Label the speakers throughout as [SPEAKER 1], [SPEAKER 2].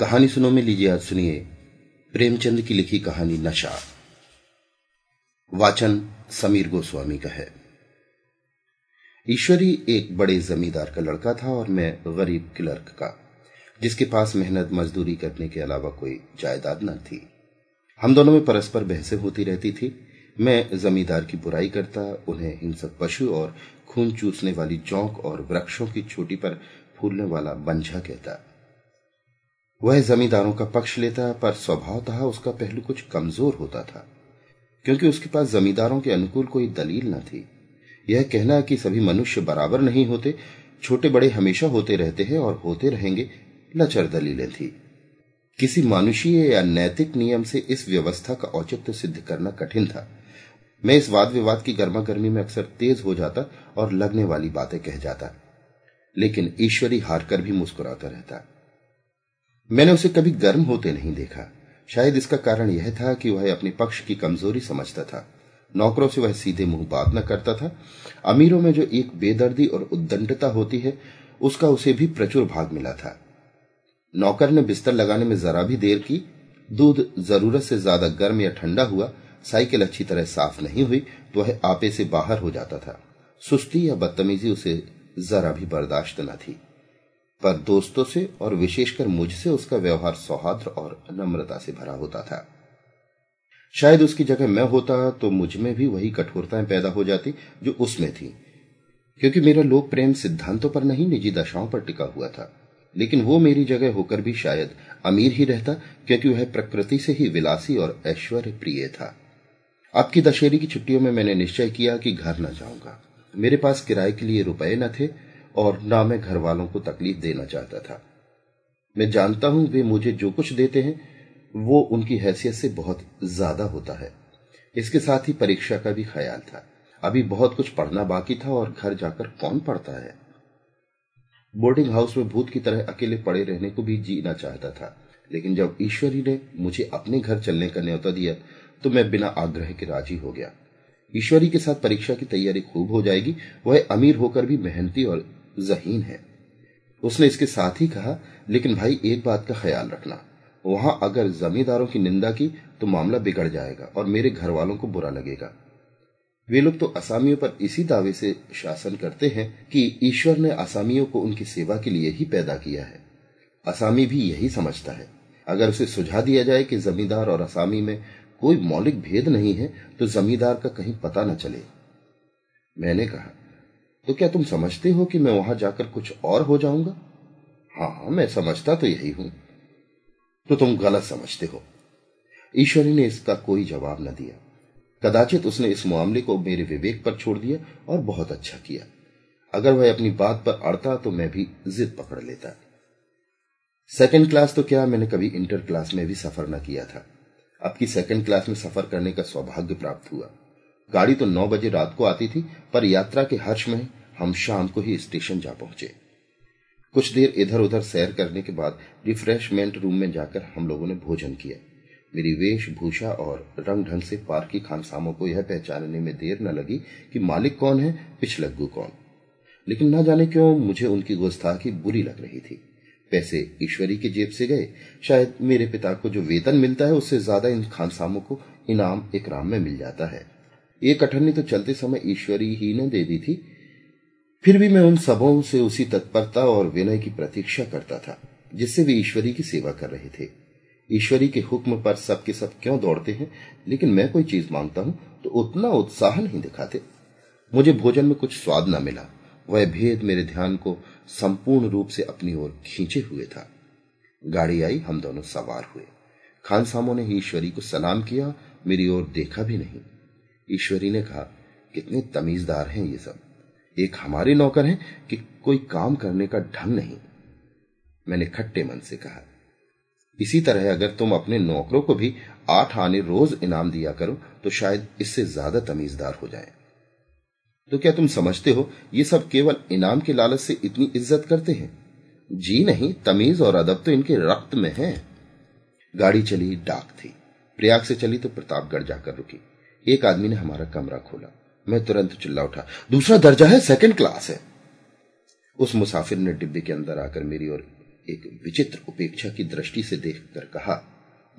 [SPEAKER 1] कहानी सुनो में लीजिए आज सुनिए प्रेमचंद की लिखी कहानी नशा वाचन समीर गोस्वामी का है ईश्वरी एक बड़े जमींदार का लड़का था और मैं गरीब क्लर्क का जिसके पास मेहनत मजदूरी करने के अलावा कोई जायदाद न थी हम दोनों में परस्पर बहसें होती रहती थी मैं जमींदार की बुराई करता उन्हें हिंसक पशु और खून चूसने वाली चौंक और वृक्षों की छोटी पर फूलने वाला बंझा कहता वह जमींदारों का पक्ष लेता पर स्वभावतः उसका पहलू कुछ कमजोर होता था क्योंकि उसके पास जमींदारों के अनुकूल कोई दलील न थी यह कहना कि सभी मनुष्य बराबर नहीं होते छोटे बड़े हमेशा होते रहते हैं और होते रहेंगे लचर दलीलें थी किसी मानुषीय या नैतिक नियम से इस व्यवस्था का औचित्य सिद्ध करना कठिन था मैं इस वाद विवाद की गर्मा गर्मी में अक्सर तेज हो जाता और लगने वाली बातें कह जाता लेकिन ईश्वरी हारकर भी मुस्कुराता रहता मैंने उसे कभी गर्म होते नहीं देखा शायद इसका कारण यह था कि वह अपने पक्ष की कमजोरी समझता था नौकरों से वह सीधे मुंह बात न करता था अमीरों में जो एक बेदर्दी और उद्दंडता होती है उसका उसे भी प्रचुर भाग मिला था नौकर ने बिस्तर लगाने में जरा भी देर की दूध जरूरत से ज्यादा गर्म या ठंडा हुआ साइकिल अच्छी तरह साफ नहीं हुई तो वह आपे से बाहर हो जाता था सुस्ती या बदतमीजी उसे जरा भी बर्दाश्त न थी पर दोस्तों से और विशेषकर मुझसे उसका व्यवहार सौहार्द और नम्रता से भरा होता था शायद उसकी जगह मैं होता तो मुझ में भी वही कठोरताएं पैदा हो जाती जो उसमें थी क्योंकि मेरा लोक प्रेम सिद्धांतों पर नहीं निजी दशाओं पर टिका हुआ था लेकिन वो मेरी जगह होकर भी शायद अमीर ही रहता क्योंकि वह प्रकृति से ही विलासी और ऐश्वर्य प्रिय था अब की दशहरी की छुट्टियों में मैंने निश्चय किया कि घर न जाऊंगा मेरे पास किराए के लिए रुपए न थे और ना मैं घर वालों को तकलीफ देना चाहता था मैं जानता हूं वे मुझे जो कुछ देते हैं वो उनकी हैसियत से बहुत ज्यादा होता है इसके साथ ही परीक्षा का भी ख्याल था अभी बहुत कुछ पढ़ना बाकी था और घर जाकर कौन पढ़ता है बोर्डिंग हाउस में भूत की तरह अकेले पड़े रहने को भी जीना चाहता था लेकिन जब ईश्वरी ने मुझे अपने घर चलने का न्योता दिया तो मैं बिना आग्रह के राजी हो गया ईश्वरी के साथ परीक्षा की तैयारी खूब हो जाएगी वह अमीर होकर भी मेहनती और जहीन है उसने इसके साथ ही कहा लेकिन भाई एक बात का ख्याल रखना वहां अगर जमींदारों की निंदा की तो मामला बिगड़ जाएगा और मेरे घर वालों को बुरा लगेगा वे लोग तो असामियों पर इसी दावे से शासन करते हैं कि ईश्वर ने असामियों को उनकी सेवा के लिए ही पैदा किया है असामी भी यही समझता है अगर उसे सुझा दिया जाए कि जमींदार और असामी में कोई मौलिक भेद नहीं है तो जमींदार का कहीं पता न चले मैंने कहा तो क्या तुम समझते हो कि मैं वहां जाकर कुछ और हो जाऊंगा हाँ, हाँ मैं समझता तो यही हूं तो तुम गलत समझते हो ईश्वरी ने इसका कोई जवाब न दिया कदाचित उसने इस मामले को मेरे विवेक पर छोड़ दिया और बहुत अच्छा किया अगर वह अपनी बात पर अड़ता तो मैं भी जिद पकड़ लेता सेकेंड क्लास तो क्या मैंने कभी इंटर क्लास में भी सफर न किया था अब की सेकेंड क्लास में सफर करने का सौभाग्य प्राप्त हुआ गाड़ी तो नौ बजे रात को आती थी पर यात्रा के हर्ष में हम शाम को ही स्टेशन जा पहुंचे कुछ देर इधर उधर सैर करने के बाद रिफ्रेशमेंट रूम में जाकर हम लोगों ने भोजन किया मेरी वेशभूषा और रंग ढंग से पार्क की खानसामों को यह पहचानने में देर न लगी कि मालिक कौन है पिछलग्गू कौन लेकिन न जाने क्यों मुझे उनकी गुस्ताखी बुरी लग रही थी पैसे ईश्वरी की जेब से गए शायद मेरे पिता को जो वेतन मिलता है उससे ज्यादा इन खानसामों को इनाम इकराम में मिल जाता है एक अठन्नी तो चलते समय ईश्वरी ही ने दे दी थी फिर भी मैं उन सबों से उसी तत्परता और विनय की प्रतीक्षा करता था जिससे वे ईश्वरी की सेवा कर रहे थे ईश्वरी के हुक्म पर सब के सब क्यों दौड़ते हैं लेकिन मैं कोई चीज मांगता हूं तो उतना उत्साह नहीं दिखाते मुझे भोजन में कुछ स्वाद न मिला वह भेद मेरे ध्यान को संपूर्ण रूप से अपनी ओर खींचे हुए था गाड़ी आई हम दोनों सवार हुए खान सामो ने ईश्वरी को सलाम किया मेरी ओर देखा भी नहीं ईश्वरी ने कहा कितने तमीजदार हैं ये सब एक हमारे नौकर हैं कि कोई काम करने का ढंग नहीं मैंने खट्टे मन से कहा इसी तरह अगर तुम अपने नौकरों को भी आठ आने रोज इनाम दिया करो तो शायद इससे ज्यादा तमीजदार हो जाए तो क्या तुम समझते हो ये सब केवल इनाम के लालच से इतनी इज्जत करते हैं जी नहीं तमीज और अदब तो इनके रक्त में है गाड़ी चली डाक थी प्रयाग से चली तो प्रतापगढ़ जाकर रुकी एक आदमी ने हमारा कमरा खोला मैं तुरंत चिल्ला उठा दूसरा दर्जा है सेकंड क्लास है उस मुसाफिर ने डिब्बे के अंदर आकर मेरी ओर एक विचित्र उपेक्षा की दृष्टि से देखकर कहा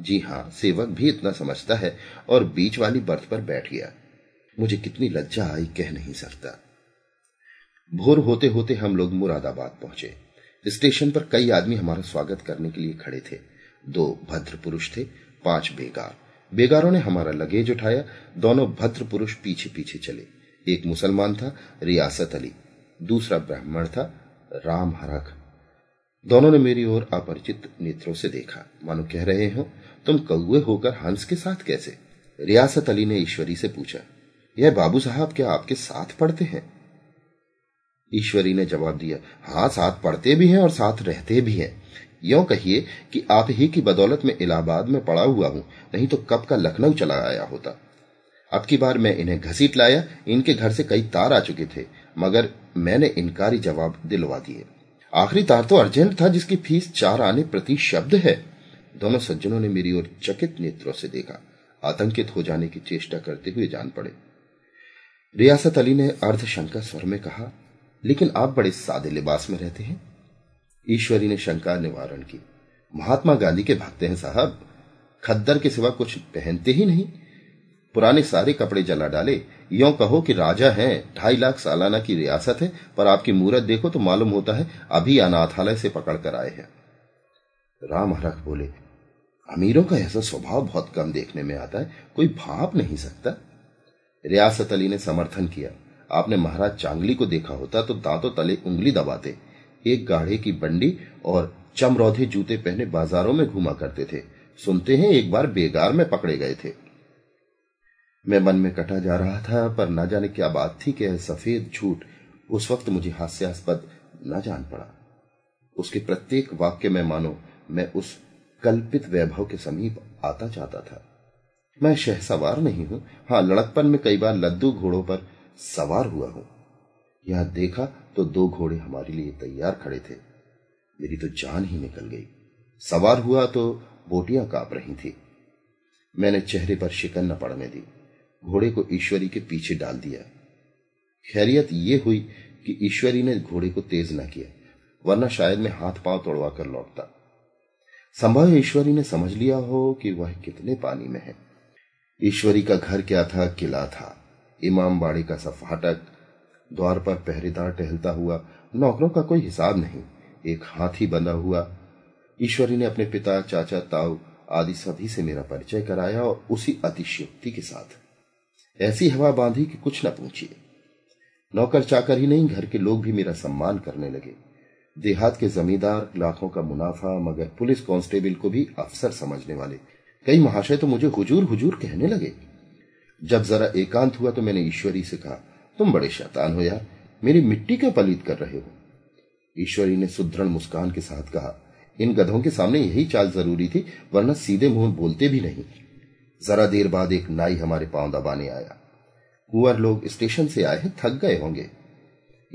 [SPEAKER 1] जी हाँ सेवक भी इतना समझता है और बीच वाली बर्थ पर बैठ गया मुझे कितनी लज्जा आई कह नहीं सकता भोर होते होते हम लोग मुरादाबाद पहुंचे स्टेशन पर कई आदमी हमारा स्वागत करने के लिए खड़े थे दो भद्र पुरुष थे पांच बेकार बेगारों ने हमारा लगेज उठाया दोनों भद्र पुरुष पीछे पीछे चले एक मुसलमान था रियासत अली दूसरा ब्राह्मण था राम हरख दोनों ने मेरी ओर अपरिचित नेत्रों से देखा मानो कह रहे हो तुम कौए होकर हंस के साथ कैसे रियासत अली ने ईश्वरी से पूछा यह बाबू साहब क्या आपके साथ पढ़ते हैं ईश्वरी ने जवाब दिया हाँ साथ पढ़ते भी हैं और साथ रहते भी हैं यों कहिए कि आप ही की बदौलत में इलाहाबाद में पड़ा हुआ हूं नहीं तो कब का लखनऊ चला आया होता अब की बार मैं इन्हें घसीट लाया इनके घर से कई तार आ चुके थे मगर मैंने इनकारी जवाब दिलवा दिए आखिरी तार तो अर्जेंट था जिसकी फीस चार आने प्रति शब्द है दोनों सज्जनों ने मेरी ओर चकित नेत्रों से देखा आतंकित हो जाने की चेष्टा करते हुए जान पड़े रियासत अली ने अर्धशंका स्वर में कहा लेकिन आप बड़े सादे लिबास में रहते हैं ईश्वरी ने शंका निवारण की महात्मा गांधी के भक्त हैं साहब खद्दर के सिवा कुछ पहनते ही नहीं पुराने सारे कपड़े जला डाले यो कहो कि राजा है ढाई लाख सालाना की रियासत है पर आपकी मूर्त देखो तो मालूम होता है अभी अनाथालय से पकड़ कर आए हैं राम हरख बोले अमीरों का ऐसा स्वभाव बहुत कम देखने में आता है कोई भाप नहीं सकता रियासत अली ने समर्थन किया आपने महाराज चांगली को देखा होता तो दांतों तले उंगली दबाते एक गाढ़े की बंडी और चमरौधे जूते पहने बाजारों में घूमा करते थे सुनते हैं एक बार बेगार में पकड़े गए थे मैं मन में कटा जा रहा था पर ना जाने क्या बात थी कि सफेद झूठ उस वक्त मुझे हास्यास्पद न जान पड़ा उसके प्रत्येक वाक्य में मानो मैं उस कल्पित वैभव के समीप आता जाता था मैं शहसवार नहीं हूं हाँ लड़कपन में कई बार लद्दू घोड़ों पर सवार हुआ हूं यह देखा तो दो घोड़े हमारे लिए तैयार खड़े थे मेरी तो जान ही निकल गई सवार हुआ तो बोटियां कांप रही थी मैंने चेहरे पर शिकन न पड़ने दी घोड़े को ईश्वरी के पीछे डाल दिया खैरियत यह हुई कि ईश्वरी ने घोड़े को तेज न किया वरना शायद मैं हाथ पांव तोड़वा कर लौटता संभव ईश्वरी ने समझ लिया हो कि वह कितने पानी में है ईश्वरी का घर क्या था किला था इमाम बाड़ी का सफाटक फाटक द्वार पर पहरेदार टहलता हुआ नौकरों का कोई हिसाब नहीं एक हाथी बंधा हुआ ईश्वरी ने अपने पिता चाचा ताऊ आदि सभी से मेरा परिचय कराया और उसी अतिशयोक्ति के साथ ऐसी हवा बांधी कि कुछ न पूछिए नौकर चाकर ही नहीं घर के लोग भी मेरा सम्मान करने लगे देहात के जमींदार लाखों का मुनाफा मगर पुलिस कांस्टेबल को भी अफसर समझने वाले कई महाशय तो मुझे हुजूर हुजूर कहने लगे जब जरा एकांत हुआ तो मैंने ईश्वरी से कहा तुम बड़े शैतान हो यार मेरी मिट्टी क्यों पलीत कर रहे हो ईश्वरी ने सुदृढ़ मुस्कान के साथ कहा इन गधों के सामने यही चाल जरूरी थी वरना सीधे मुंह बोलते भी नहीं जरा देर बाद एक नाई हमारे पांव दबाने आया कुंवर लोग स्टेशन से आए हैं थक गए होंगे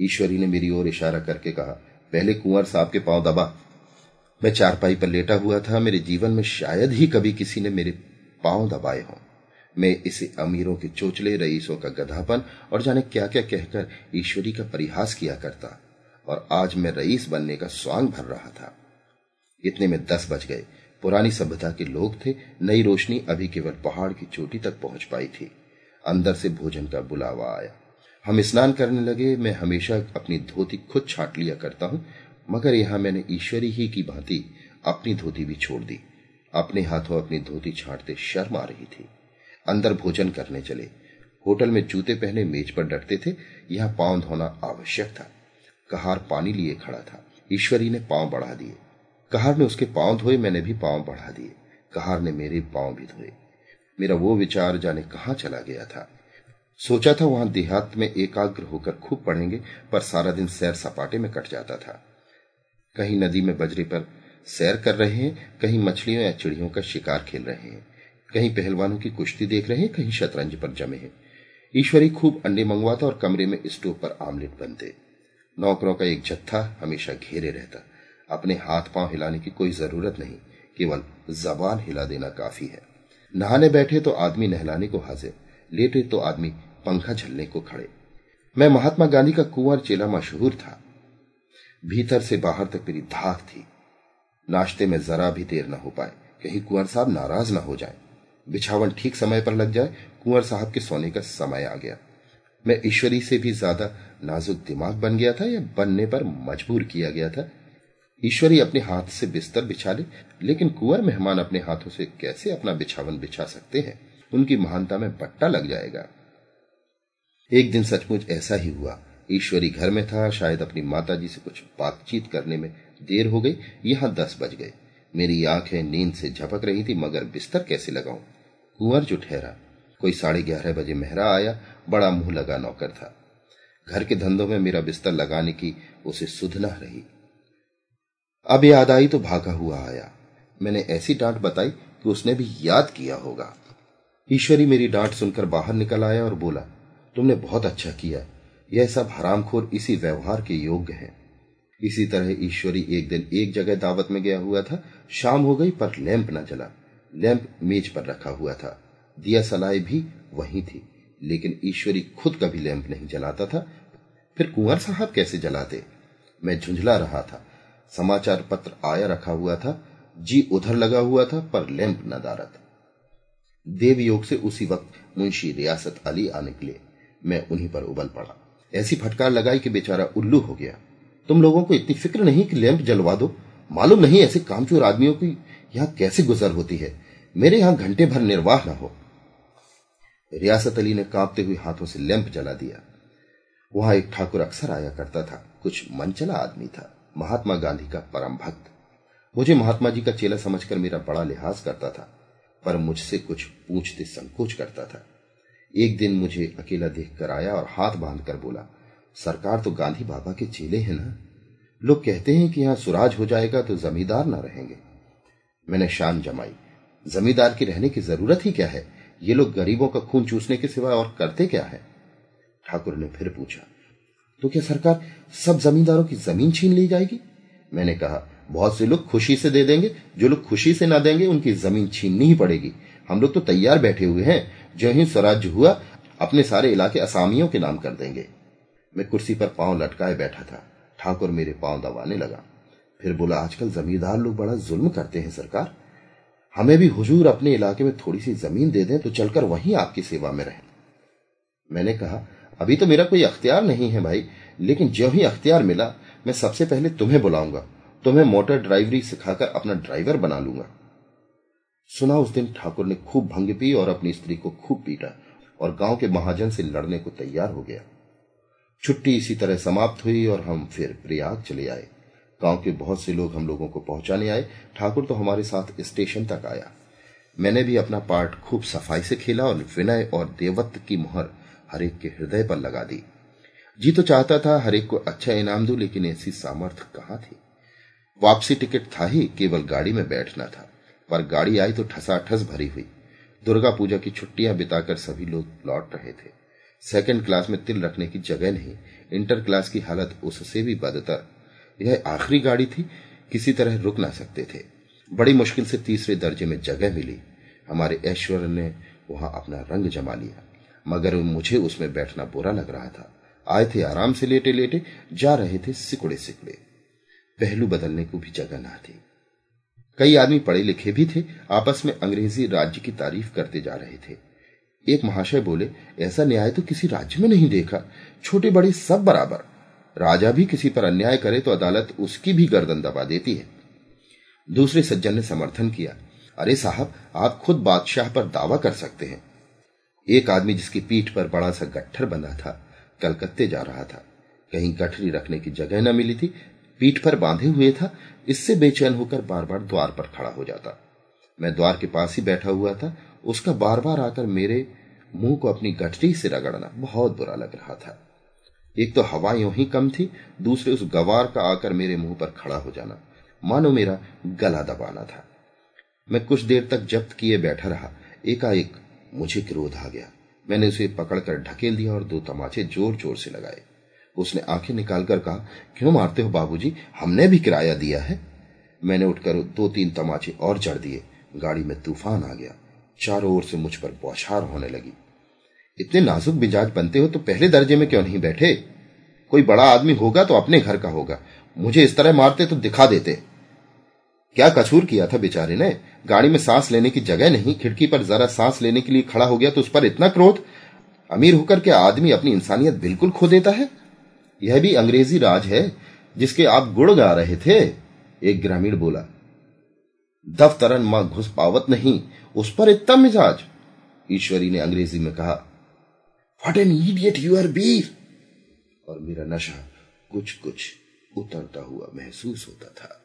[SPEAKER 1] ईश्वरी ने मेरी ओर इशारा करके कहा पहले कुंवर साहब के पांव दबा मैं चारपाई पर लेटा हुआ था मेरे जीवन में शायद ही कभी किसी ने मेरे पांव दबाए हों मैं इसे अमीरों के चोचले रईसों का गधापन और जाने क्या क्या कहकर ईश्वरी का परिहास किया करता और आज मैं रईस बनने का स्वांग भर रहा था इतने में दस बज गए पुरानी सभ्यता के लोग थे नई रोशनी अभी केवल पहाड़ की चोटी तक पहुंच पाई थी अंदर से भोजन का बुलावा आया हम स्नान करने लगे मैं हमेशा अपनी धोती खुद छाट लिया करता हूं मगर यहां मैंने ईश्वरी ही की भांति अपनी धोती भी छोड़ दी अपने हाथों अपनी धोती छाटते शर्म आ रही थी अंदर भोजन करने चले होटल में जूते पहने मेज पर डटते थे यहां पांव धोना आवश्यक था कहार पानी लिए खड़ा था ईश्वरी ने पांव बढ़ा दिए कहार ने उसके पांव धोए मैंने भी पांव बढ़ा दिए कहार ने मेरे पांव भी धोए मेरा वो विचार जाने कहा चला गया था सोचा था वहां देहात में एकाग्र होकर खूब पढ़ेंगे पर सारा दिन सैर सपाटे में कट जाता था कहीं नदी में बजरे पर सैर कर रहे हैं कहीं मछलियों या चिड़ियों का शिकार खेल रहे हैं कहीं पहलवानों की कुश्ती देख रहे हैं कहीं शतरंज पर जमे हैं ईश्वरी खूब अंडे मंगवाता और कमरे में स्टोव पर आमलेट बनते नौकरों का एक जत्था हमेशा घेरे रहता अपने हाथ पांव हिलाने की कोई जरूरत नहीं केवल जबान हिला देना काफी है नहाने बैठे तो आदमी नहलाने को हाजिर लेटे तो आदमी पंखा झलने को खड़े मैं महात्मा गांधी का कुंवर चेला मशहूर था भीतर से बाहर तक मेरी धाक थी नाश्ते में जरा भी देर ना हो पाए कहीं कुंवर साहब नाराज ना हो जाए बिछावन ठीक समय पर लग जाए कुंवर साहब के सोने का समय आ गया मैं ईश्वरी से भी ज्यादा नाजुक दिमाग बन गया था या बनने पर मजबूर किया गया था ईश्वरी अपने हाथ से बिस्तर बिछा ले, लेकिन कुंवर मेहमान अपने हाथों से कैसे अपना बिछावन बिछा सकते हैं उनकी महानता में पट्टा लग जाएगा एक दिन सचमुच ऐसा ही हुआ ईश्वरी घर में था शायद अपनी जी से कुछ बातचीत करने में देर हो गई यहां दस बज गए मेरी आंखें नींद से झपक रही थी मगर बिस्तर कैसे लगाऊं कुंवर जो ठहरा कोई साढ़े ग्यारह बजे मेहरा आया बड़ा मुंह लगा नौकर था घर के धंधों में मेरा बिस्तर लगाने की उसे सुधना रही अब याद आई तो भागा हुआ आया मैंने ऐसी डांट बताई कि उसने भी याद किया होगा ईश्वरी मेरी डांट सुनकर बाहर निकल आया और बोला तुमने बहुत अच्छा किया यह सब हरामखोर इसी व्यवहार के योग्य है इसी तरह ईश्वरी एक दिन एक जगह दावत में गया हुआ था शाम हो गई पर लैंप न जला लैंप मेज पर रखा हुआ था दिया सलाई भी वहीं थी लेकिन ईश्वरी खुद कभी लैंप नहीं जलाता था फिर कुंवर साहब कैसे जलाते मैं झुंझला रहा था समाचार पत्र आया रखा हुआ था जी उधर लगा हुआ था पर लैंप नदारत देवयोग से उसी वक्त मुंशी रियासत अली आ निकले मैं उन्हीं पर उबल पड़ा ऐसी फटकार लगाई कि बेचारा उल्लू हो गया तुम लोगों को इतनी फिक्र नहीं कि लैंप जलवा दो मालूम नहीं ऐसे कामचोर आदमियों की यहां कैसे गुजर होती है मेरे यहां घंटे भर निर्वाह न हो रियासत अली ने कांपते हुए हाथों से लैंप जला दिया वहां एक ठाकुर अक्सर आया करता था कुछ मनचला आदमी था महात्मा गांधी का परम भक्त मुझे महात्मा जी का चेला समझकर मेरा बड़ा लिहाज करता था पर मुझसे कुछ पूछते संकोच करता था एक दिन मुझे अकेला देखकर आया और हाथ बांधकर बोला सरकार तो गांधी बाबा के चेले हैं ना लोग कहते हैं कि यहां सुराज हो जाएगा तो जमींदार ना रहेंगे मैंने शान जमाई जमींदार की रहने की जरूरत ही क्या है ये लोग गरीबों का खून चूसने के सिवा और करते क्या है ठाकुर ने फिर पूछा तो क्या सरकार सब जमींदारों की जमीन छीन ली जाएगी मैंने कहा बहुत से लोग खुशी से दे देंगे जो लोग खुशी से ना देंगे उनकी जमीन छीननी ही पड़ेगी हम लोग तो तैयार बैठे हुए हैं जो ही स्वराज हुआ अपने सारे इलाके असामियों के नाम कर देंगे मैं कुर्सी पर पांव लटकाए बैठा था ठाकुर मेरे पांव दबाने लगा फिर बोला आजकल जमींदार लोग बड़ा जुल्म करते हैं सरकार हमें भी हुजूर अपने इलाके में थोड़ी सी जमीन दे दें तो चलकर वहीं आपकी सेवा में रहें मैंने कहा अभी तो मेरा कोई अख्तियार नहीं है भाई लेकिन जब ही अख्तियार मिला मैं सबसे पहले तुम्हें बुलाऊंगा तुम्हें मोटर ड्राइवरी सिखाकर अपना ड्राइवर बना लूंगा सुना उस दिन ठाकुर ने खूब भंग पी और अपनी स्त्री को खूब पीटा और गांव के महाजन से लड़ने को तैयार हो गया छुट्टी इसी तरह समाप्त हुई और हम फिर प्रयाग चले आए गांव के बहुत से लोग हम लोगों को पहुंचाने आए ठाकुर तो हमारे साथ स्टेशन तक आया मैंने भी अपना पार्ट खूब सफाई से खेला और विनय और देवत्व की मुहर हरेक के हृदय पर लगा दी जी तो चाहता था हरेक को अच्छा इनाम दू लेकिन ऐसी सामर्थ्य कहाँ थी वापसी टिकट था ही केवल गाड़ी में बैठना था पर गाड़ी आई तो ठसा ठस भरी हुई दुर्गा पूजा की छुट्टियां बिताकर सभी लोग लौट रहे थे सेकंड क्लास में तिल रखने की जगह नहीं इंटर क्लास की हालत उससे भी बदतर यह आखिरी गाड़ी थी किसी तरह रुक ना सकते थे बड़ी मुश्किल से तीसरे दर्जे में जगह मिली हमारे ऐश्वर्य ने वहां अपना रंग जमा लिया मगर मुझे उसमें बैठना बुरा लग रहा था आए थे आराम से लेटे लेटे जा रहे थे सिकुड़े सिकुड़े पहलू बदलने को भी जगह ना थी कई आदमी पढ़े लिखे भी थे आपस में अंग्रेजी राज्य की तारीफ करते जा रहे थे एक महाशय बोले ऐसा न्याय तो किसी राज्य में नहीं देखा छोटे बड़े सब बराबर राजा भी किसी पर अन्याय करे तो अदालत उसकी भी गर्दन दबा देती है दूसरे सज्जन ने समर्थन किया अरे साहब आप खुद बादशाह पर दावा कर सकते हैं एक आदमी जिसकी पीठ पर बड़ा सा गट्ठर बंधा था कलकत्ते जा रहा था कहीं गठरी रखने की जगह न मिली थी पीठ पर बांधे हुए था इससे बेचैन होकर बार बार द्वार पर खड़ा हो जाता मैं द्वार के पास ही बैठा हुआ था उसका बार बार आकर मेरे मुंह को अपनी गठरी से रगड़ना बहुत बुरा लग रहा था एक तो हवा यू ही कम थी दूसरे उस गवार का आकर मेरे मुंह पर खड़ा हो जाना मानो मेरा गला दबाना था मैं कुछ देर तक जब्त किए बैठा रहा एकाएक मुझे क्रोध आ गया मैंने उसे पकड़कर ढकेल दिया और दो तमाचे जोर जोर से लगाए उसने आंखें निकालकर कहा क्यों मारते हो बाबूजी? हमने भी किराया दिया है मैंने उठकर दो तीन तमाचे और चढ़ दिए गाड़ी में तूफान आ गया चारों ओर से मुझ पर बौछार होने लगी इतने नाजुक मिजाज बनते हो तो पहले दर्जे में क्यों नहीं बैठे कोई बड़ा आदमी होगा तो अपने घर का होगा मुझे इस तरह मारते तो दिखा देते क्या कसूर किया था बेचारे ने गाड़ी में सांस लेने की जगह नहीं खिड़की पर जरा सांस लेने के लिए खड़ा हो गया तो उस पर इतना क्रोध अमीर होकर के आदमी अपनी इंसानियत बिल्कुल खो देता है यह भी अंग्रेजी राज है जिसके आप गुड़ गा रहे थे एक ग्रामीण बोला दफ्तरन मां घुस पावत नहीं उस पर इतना मिजाज ईश्वरी ने अंग्रेजी में कहा what an idiot you are बी और मेरा नशा कुछ कुछ उतरता हुआ महसूस होता था